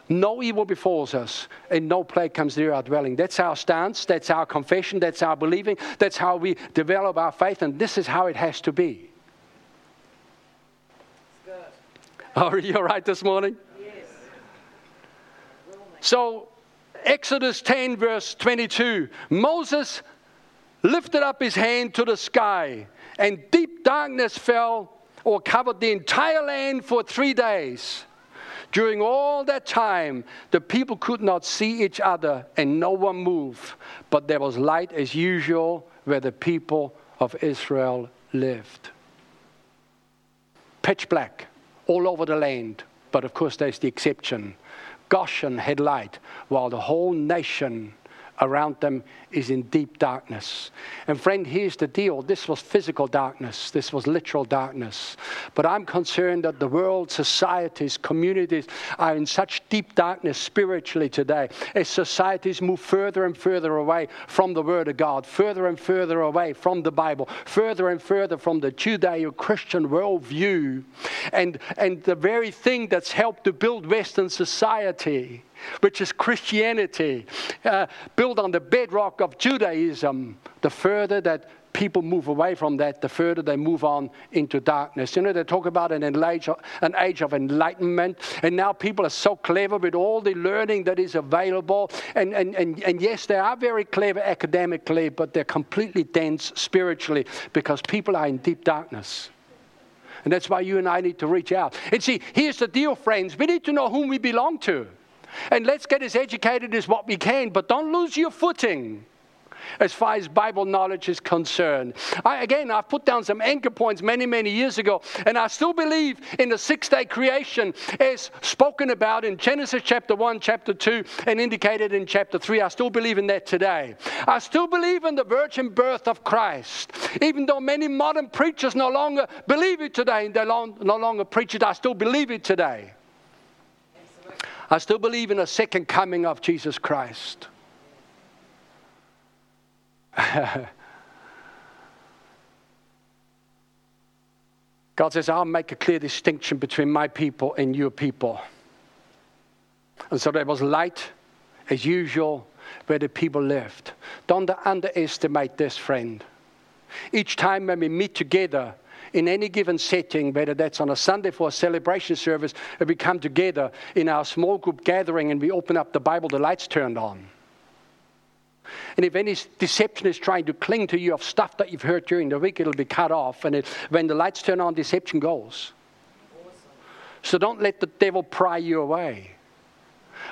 no evil befalls us and no plague comes near our dwelling. That's our stance. That's our confession. That's our believing. That's how we develop our faith, and this is how it has to be. [LAUGHS] Are you all right this morning? Yes. So, Exodus 10, verse 22, Moses lifted up his hand to the sky, and deep darkness fell or covered the entire land for three days. During all that time, the people could not see each other, and no one moved, but there was light as usual where the people of Israel lived. Pitch black all over the land, but of course, there's the exception Goshen had light, while the whole nation around them is in deep darkness. And friend, here's the deal this was physical darkness, this was literal darkness. But I'm concerned that the world, societies, communities are in such deep darkness spiritually today as societies move further and further away from the Word of God, further and further away from the Bible, further and further from the Judeo Christian worldview. And, and the very thing that's helped to build Western society which is Christianity, uh, built on the bedrock of Judaism, the further that people move away from that, the further they move on into darkness. You know, they talk about an age, of, an age of enlightenment, and now people are so clever with all the learning that is available. And, and, and, and yes, they are very clever academically, but they're completely dense spiritually because people are in deep darkness. And that's why you and I need to reach out. And see, here's the deal, friends. We need to know whom we belong to. And let's get as educated as what we can, but don't lose your footing as far as Bible knowledge is concerned. I, again, I've put down some anchor points many, many years ago, and I still believe in the six day creation as spoken about in Genesis chapter 1, chapter 2, and indicated in chapter 3. I still believe in that today. I still believe in the virgin birth of Christ, even though many modern preachers no longer believe it today, and they no longer preach it, I still believe it today. I still believe in a second coming of Jesus Christ. [LAUGHS] God says, I'll make a clear distinction between my people and your people. And so there was light, as usual, where the people lived. Don't underestimate this, friend. Each time when we meet together, in any given setting, whether that's on a Sunday for a celebration service, or we come together in our small group gathering and we open up the Bible, the lights turned on. And if any deception is trying to cling to you of stuff that you've heard during the week, it'll be cut off. And it, when the lights turn on, deception goes. Awesome. So don't let the devil pry you away.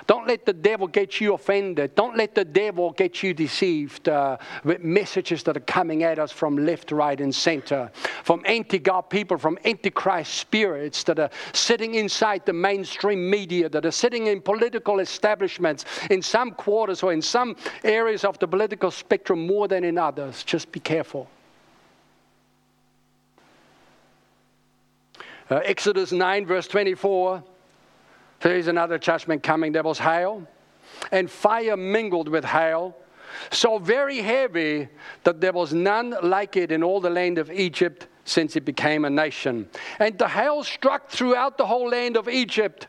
Don't let the devil get you offended. Don't let the devil get you deceived uh, with messages that are coming at us from left, right, and center, from anti God people, from antichrist spirits that are sitting inside the mainstream media, that are sitting in political establishments in some quarters or in some areas of the political spectrum more than in others. Just be careful. Uh, Exodus 9, verse 24 there is another judgment coming. There was hail, and fire mingled with hail, so very heavy that there was none like it in all the land of Egypt since it became a nation. And the hail struck throughout the whole land of Egypt.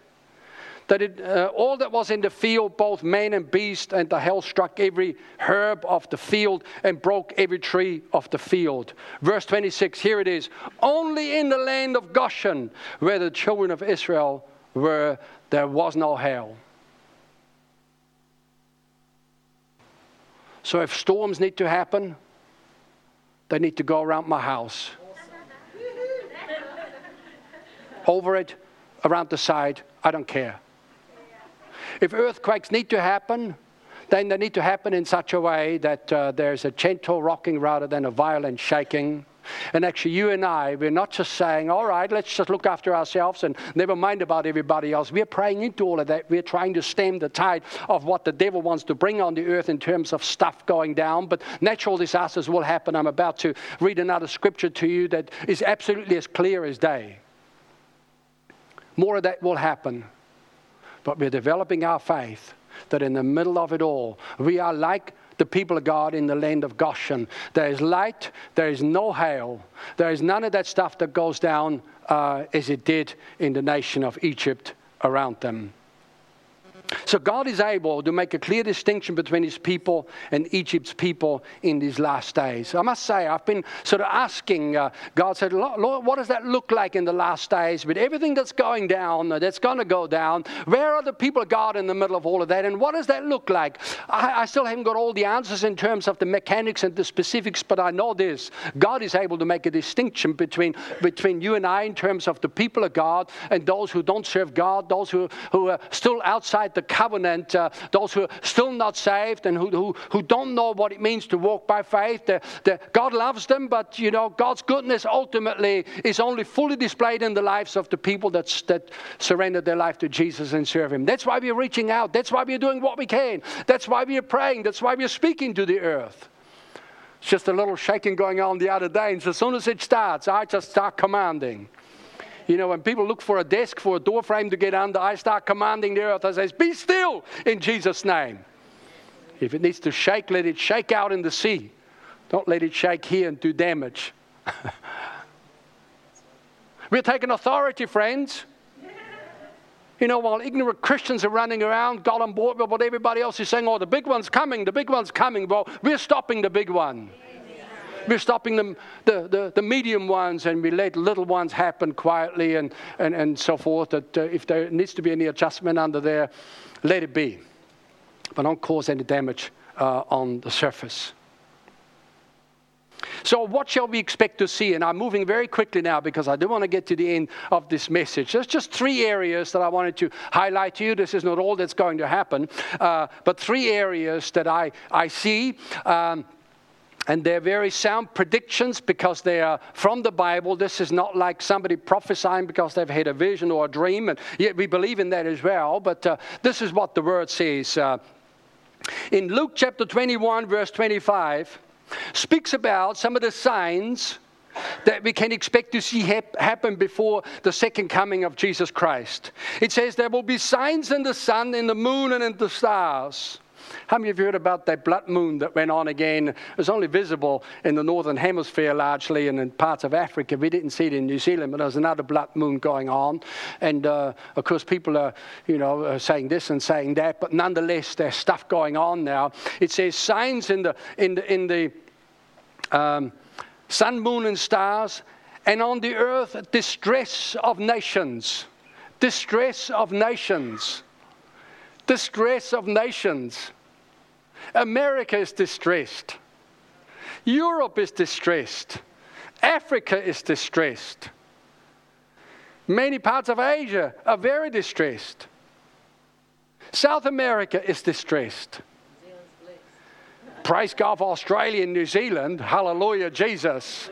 That it, uh, all that was in the field, both man and beast, and the hail struck every herb of the field and broke every tree of the field. Verse 26, here it is. Only in the land of Goshen, where the children of Israel were there was no hell. So if storms need to happen, they need to go around my house. Over it, around the side, I don't care. If earthquakes need to happen, then they need to happen in such a way that uh, there's a gentle rocking rather than a violent shaking. And actually, you and I, we're not just saying, all right, let's just look after ourselves and never mind about everybody else. We're praying into all of that. We're trying to stem the tide of what the devil wants to bring on the earth in terms of stuff going down. But natural disasters will happen. I'm about to read another scripture to you that is absolutely as clear as day. More of that will happen. But we're developing our faith that in the middle of it all, we are like the people of God in the land of Goshen. There is light, there is no hail, there is none of that stuff that goes down uh, as it did in the nation of Egypt around them. So God is able to make a clear distinction between his people and Egypt's people in these last days. I must say, I've been sort of asking uh, God, said, Lord, what does that look like in the last days with everything that's going down, uh, that's going to go down? Where are the people of God in the middle of all of that? And what does that look like? I, I still haven't got all the answers in terms of the mechanics and the specifics, but I know this God is able to make a distinction between, between you and I in terms of the people of God and those who don't serve God, those who, who are still outside the the covenant, uh, those who are still not saved and who, who, who don't know what it means to walk by faith. The, the, God loves them, but you know, God's goodness ultimately is only fully displayed in the lives of the people that, that surrender their life to Jesus and serve Him. That's why we're reaching out. That's why we're doing what we can. That's why we're praying. That's why we're speaking to the earth. It's just a little shaking going on the other day, and as soon as it starts, I just start commanding. You know, when people look for a desk, for a door frame to get under, I start commanding the earth. I say, Be still in Jesus' name. If it needs to shake, let it shake out in the sea. Don't let it shake here and do damage. [LAUGHS] We're taking authority, friends. You know, while ignorant Christians are running around, God on board with what everybody else is saying, oh, the big one's coming, the big one's coming. Well, we're stopping the big one. We're stopping them, the, the, the medium ones, and we let little ones happen quietly and, and, and so forth. That uh, if there needs to be any adjustment under there, let it be. But don't cause any damage uh, on the surface. So, what shall we expect to see? And I'm moving very quickly now because I do want to get to the end of this message. There's just three areas that I wanted to highlight to you. This is not all that's going to happen, uh, but three areas that I, I see. Um, and they're very sound predictions because they are from the Bible. This is not like somebody prophesying because they've had a vision or a dream, and yet we believe in that as well. But uh, this is what the word says. Uh, in Luke chapter 21, verse 25, speaks about some of the signs that we can expect to see hap- happen before the second coming of Jesus Christ. It says there will be signs in the sun, in the moon, and in the stars. How many of you heard about that blood moon that went on again? It was only visible in the northern hemisphere largely and in parts of Africa. We didn't see it in New Zealand, but there was another blood moon going on. And uh, of course, people are, you know, are saying this and saying that, but nonetheless, there's stuff going on now. It says signs in the, in the, in the um, sun, moon, and stars, and on the earth, distress of nations. Distress of nations. Distress of nations. America is distressed. Europe is distressed. Africa is distressed. Many parts of Asia are very distressed. South America is distressed. Praise God Australia and New Zealand. Hallelujah, Jesus.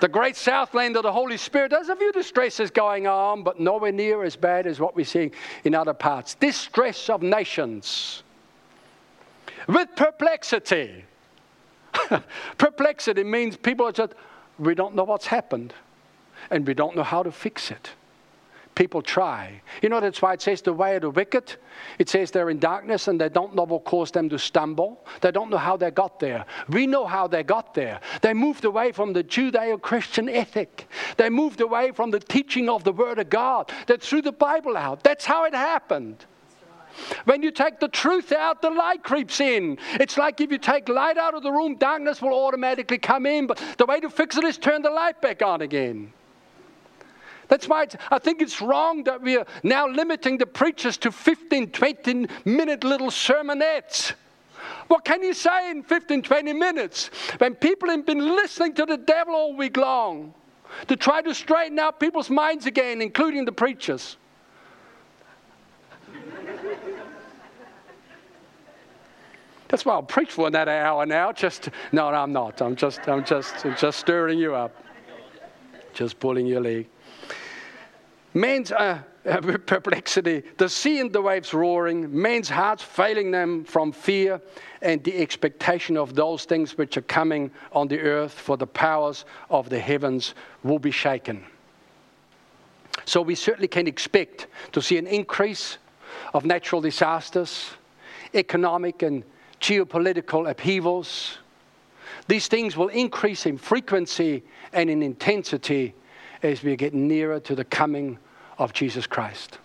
The great southland of the Holy Spirit. There's a few distresses going on, but nowhere near as bad as what we're seeing in other parts. Distress of nations with perplexity. [LAUGHS] perplexity means people are just, we don't know what's happened and we don't know how to fix it. People try. You know, that's why it says the way of the wicked. It says they're in darkness and they don't know what caused them to stumble. They don't know how they got there. We know how they got there. They moved away from the Judeo Christian ethic, they moved away from the teaching of the Word of God. They threw the Bible out. That's how it happened. When you take the truth out, the light creeps in. It's like if you take light out of the room, darkness will automatically come in. But the way to fix it is turn the light back on again. That's why I think it's wrong that we are now limiting the preachers to 15, 20 minute little sermonettes. What can you say in 15, 20 minutes when people have been listening to the devil all week long to try to straighten out people's minds again, including the preachers? That's why I'll preach for another hour now. Just no, no, I'm not. I'm just, I'm just, I'm just stirring you up, just pulling your leg. Man's uh, [LAUGHS] perplexity, the sea and the waves roaring, men's hearts failing them from fear and the expectation of those things which are coming on the earth, for the powers of the heavens will be shaken. So we certainly can expect to see an increase of natural disasters, economic and geopolitical upheavals. These things will increase in frequency and in intensity as we get nearer to the coming of Jesus Christ.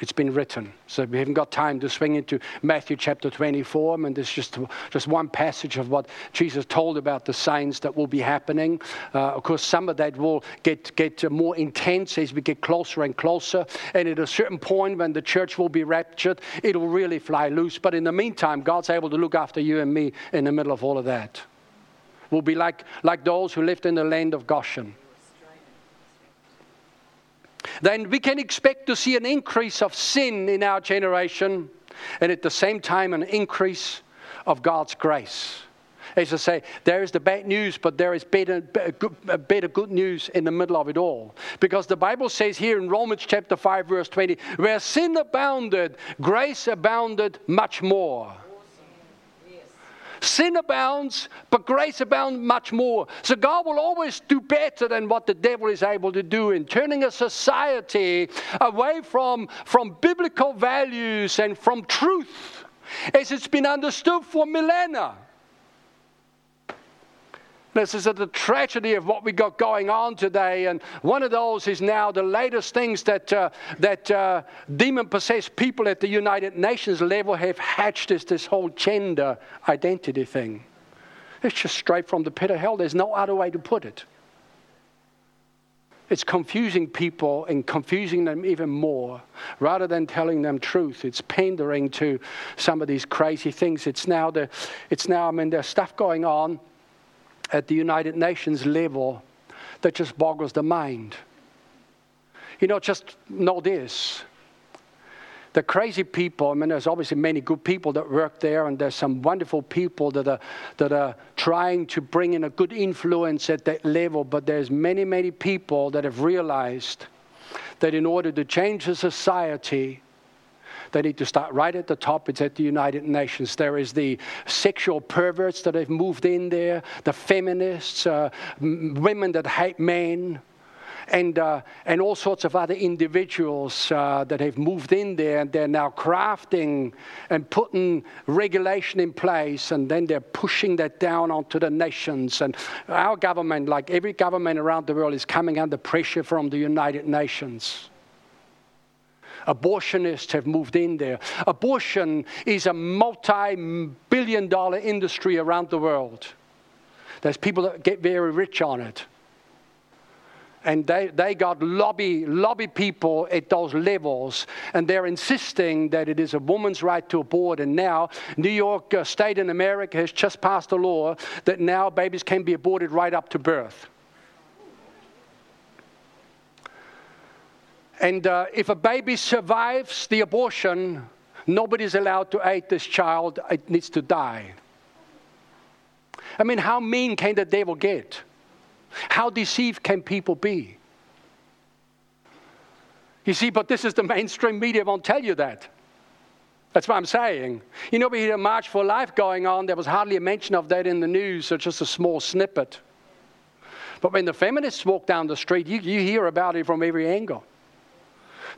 It's been written. So we haven't got time to swing into Matthew chapter 24. And there's just, just one passage of what Jesus told about the signs that will be happening. Uh, of course, some of that will get, get more intense as we get closer and closer. And at a certain point, when the church will be raptured, it'll really fly loose. But in the meantime, God's able to look after you and me in the middle of all of that. We'll be like, like those who lived in the land of Goshen. Then we can expect to see an increase of sin in our generation and at the same time an increase of God's grace. As I say, there is the bad news, but there is better, better good news in the middle of it all. Because the Bible says here in Romans chapter 5, verse 20, where sin abounded, grace abounded much more. Sin abounds, but grace abounds much more. So God will always do better than what the devil is able to do in turning a society away from, from biblical values and from truth as it's been understood for millennia. This is the tragedy of what we got going on today, and one of those is now the latest things that uh, that uh, demon-possessed people at the United Nations level have hatched is this whole gender identity thing. It's just straight from the pit of hell. There's no other way to put it. It's confusing people and confusing them even more. Rather than telling them truth, it's pandering to some of these crazy things. It's now the, it's now. I mean, there's stuff going on at the United Nations level that just boggles the mind. You know, just know this. The crazy people, I mean, there's obviously many good people that work there, and there's some wonderful people that are, that are trying to bring in a good influence at that level, but there's many, many people that have realized that in order to change the society, they need to start right at the top. It's at the United Nations. There is the sexual perverts that have moved in there, the feminists, uh, women that hate men and, uh, and all sorts of other individuals uh, that have moved in there and they're now crafting and putting regulation in place and then they're pushing that down onto the nations. And our government, like every government around the world, is coming under pressure from the United Nations. Abortionists have moved in there. Abortion is a multi billion dollar industry around the world. There's people that get very rich on it. And they, they got lobby, lobby people at those levels, and they're insisting that it is a woman's right to abort. And now, New York uh, State in America has just passed a law that now babies can be aborted right up to birth. And uh, if a baby survives the abortion, nobody's allowed to eat this child. It needs to die. I mean, how mean can the devil get? How deceived can people be? You see, but this is the mainstream media won't tell you that. That's what I'm saying. You know, we had a March for Life going on. There was hardly a mention of that in the news, or just a small snippet. But when the feminists walk down the street, you, you hear about it from every angle.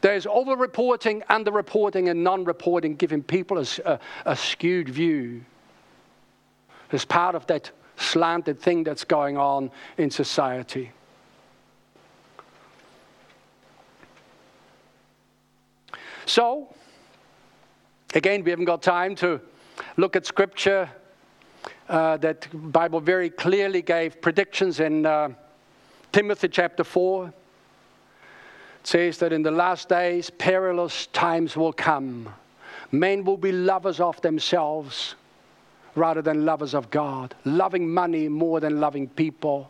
There's over reporting, under reporting, and non reporting, giving people a, a, a skewed view as part of that slanted thing that's going on in society. So, again, we haven't got time to look at scripture uh, that Bible very clearly gave predictions in uh, Timothy chapter 4 says that in the last days, perilous times will come. Men will be lovers of themselves rather than lovers of God, loving money more than loving people,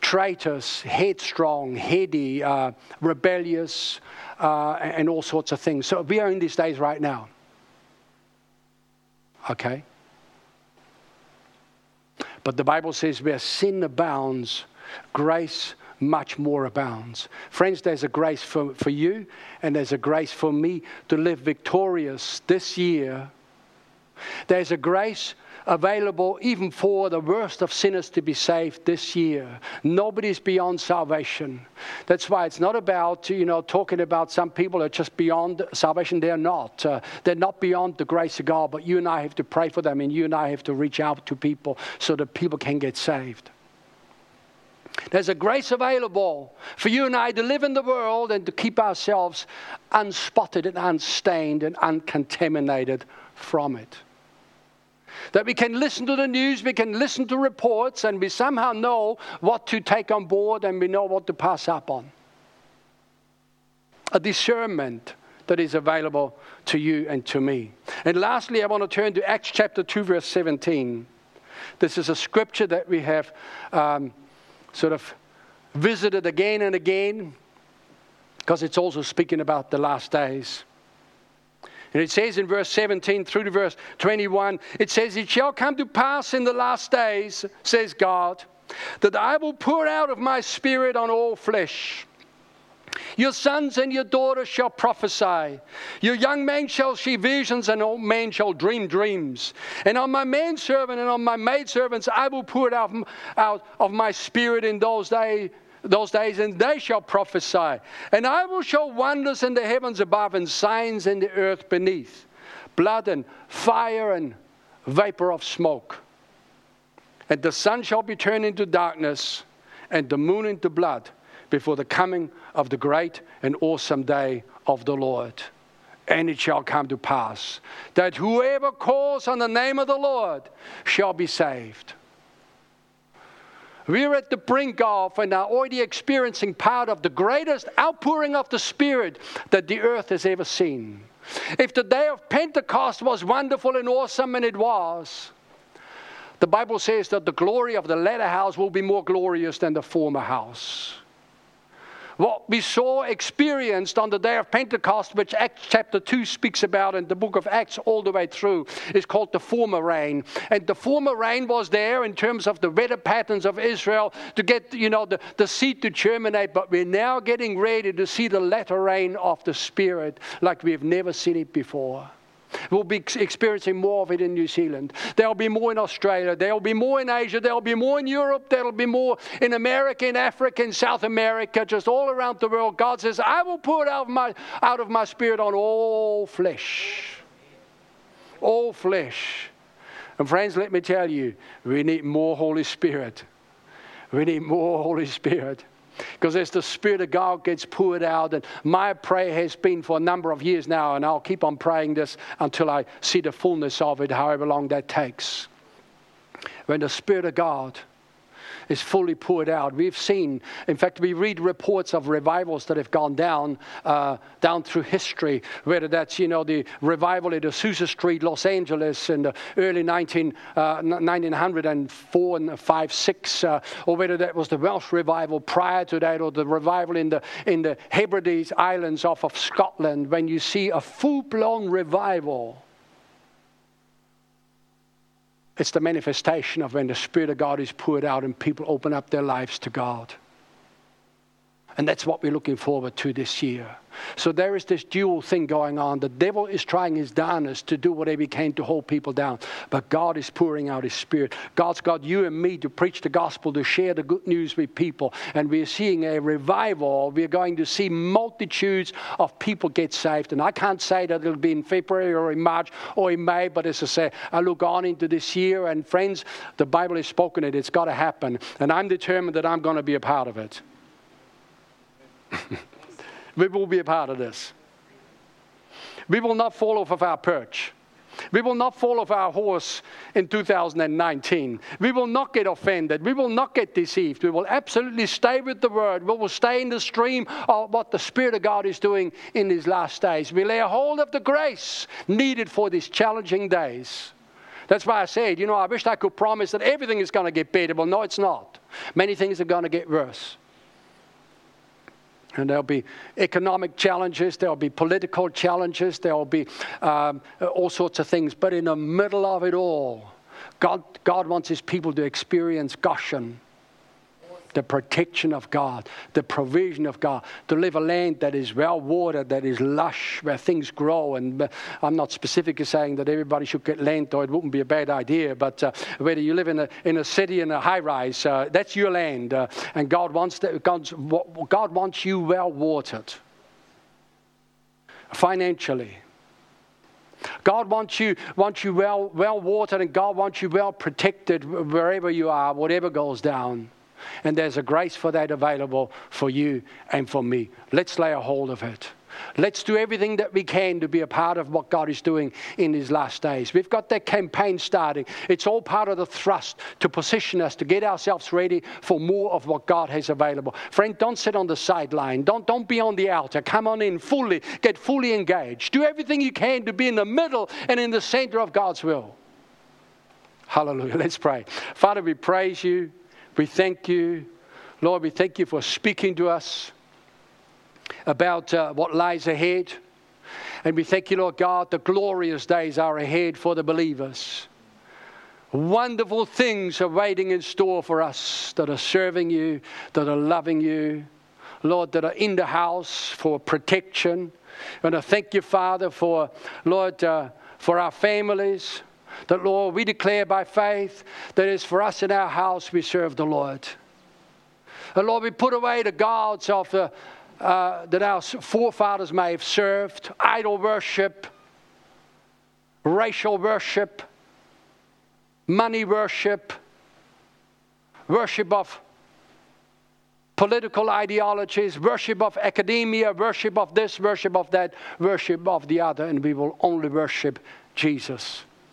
traitors, headstrong, heady, uh, rebellious, uh, and all sorts of things. So we are in these days right now. Okay? But the Bible says where sin abounds, grace much more abounds. Friends, there's a grace for, for you and there's a grace for me to live victorious this year. There's a grace available even for the worst of sinners to be saved this year. Nobody's beyond salvation. That's why it's not about, you know, talking about some people are just beyond salvation. They're not. Uh, they're not beyond the grace of God, but you and I have to pray for them and you and I have to reach out to people so that people can get saved. There's a grace available for you and I to live in the world and to keep ourselves unspotted and unstained and uncontaminated from it. That we can listen to the news, we can listen to reports, and we somehow know what to take on board and we know what to pass up on. A discernment that is available to you and to me. And lastly, I want to turn to Acts chapter 2, verse 17. This is a scripture that we have. Um, sort of visited again and again. because it's also speaking about the last days. And it says in verse 17 through to verse 21, it says, It shall come to pass in the last days, says God, that I will pour out of my spirit on all flesh. Your sons and your daughters shall prophesy. Your young men shall see visions, and old men shall dream dreams. And on my manservant and on my maidservants I will pour out, out of my spirit in those those days, and they shall prophesy. And I will show wonders in the heavens above and signs in the earth beneath blood and fire and vapor of smoke. And the sun shall be turned into darkness, and the moon into blood before the coming of the great and awesome day of the Lord. And it shall come to pass that whoever calls on the name of the Lord shall be saved. We're at the brink of and are already experiencing part of the greatest outpouring of the Spirit that the earth has ever seen. If the day of Pentecost was wonderful and awesome, and it was, the Bible says that the glory of the latter house will be more glorious than the former house what we saw, experienced on the day of Pentecost, which Acts chapter 2 speaks about in the book of Acts all the way through, is called the former rain. And the former rain was there in terms of the weather patterns of Israel to get, you know, the, the seed to germinate. But we're now getting ready to see the latter rain of the Spirit like we've never seen it before. We'll be experiencing more of it in New Zealand. There'll be more in Australia. There'll be more in Asia. There'll be more in Europe. There'll be more in America, in Africa, in South America, just all around the world. God says, I will pour out of my, out of my spirit on all flesh. All flesh. And friends, let me tell you, we need more Holy Spirit. We need more Holy Spirit. Because as the Spirit of God gets poured out, and my prayer has been for a number of years now, and I'll keep on praying this until I see the fullness of it, however long that takes. When the Spirit of God is fully poured out. We've seen, in fact, we read reports of revivals that have gone down uh, down through history, whether that's you know the revival at Azusa Street, Los Angeles, in the early 19, uh, 1904 and 5, 6, uh, or whether that was the Welsh revival prior to that, or the revival in the in the Hebrides Islands off of Scotland. When you see a full-blown revival it's the manifestation of when the Spirit of God is poured out and people open up their lives to God. And that's what we're looking forward to this year. So there is this dual thing going on. The devil is trying his darnest to do whatever he can to hold people down, but God is pouring out his spirit. God's got you and me to preach the gospel, to share the good news with people. And we're seeing a revival. We're going to see multitudes of people get saved. And I can't say that it'll be in February or in March or in May, but as I say, I look on into this year, and friends, the Bible has spoken it. It's got to happen. And I'm determined that I'm going to be a part of it. [LAUGHS] We will be a part of this. We will not fall off of our perch. We will not fall off our horse in 2019. We will not get offended. We will not get deceived. We will absolutely stay with the word. We will stay in the stream of what the Spirit of God is doing in these last days. We lay hold of the grace needed for these challenging days. That's why I said, you know, I wish I could promise that everything is going to get better. Well, no, it's not. Many things are going to get worse. And there'll be economic challenges, there'll be political challenges, there'll be um, all sorts of things. But in the middle of it all, God, God wants his people to experience Goshen the protection of God, the provision of God, to live a land that is well watered, that is lush, where things grow. And I'm not specifically saying that everybody should get land, or it wouldn't be a bad idea, but uh, whether you live in a, in a city in a high rise, uh, that's your land. Uh, and God wants, that, God's, God wants you well watered financially. God wants you, wants you well, well watered, and God wants you well protected wherever you are, whatever goes down. And there's a grace for that available for you and for me. Let's lay a hold of it. Let's do everything that we can to be a part of what God is doing in these last days. We've got that campaign starting. It's all part of the thrust to position us, to get ourselves ready for more of what God has available. Friend, don't sit on the sideline. Don't, don't be on the outer. Come on in fully. Get fully engaged. Do everything you can to be in the middle and in the center of God's will. Hallelujah. Let's pray. Father, we praise you. We thank you. Lord, we thank you for speaking to us. about uh, what lies ahead. And we thank you, Lord God, the glorious days are ahead for the believers. Wonderful things are waiting in store for us that are serving you, that are loving you, Lord, that are in the house for protection. And I thank you, Father, for, Lord, uh, for our families. That, Lord, we declare by faith that it's for us in our house we serve the Lord. And Lord, we put away the gods of the, uh, that our forefathers may have served idol worship, racial worship, money worship, worship of political ideologies, worship of academia, worship of this, worship of that, worship of the other, and we will only worship Jesus.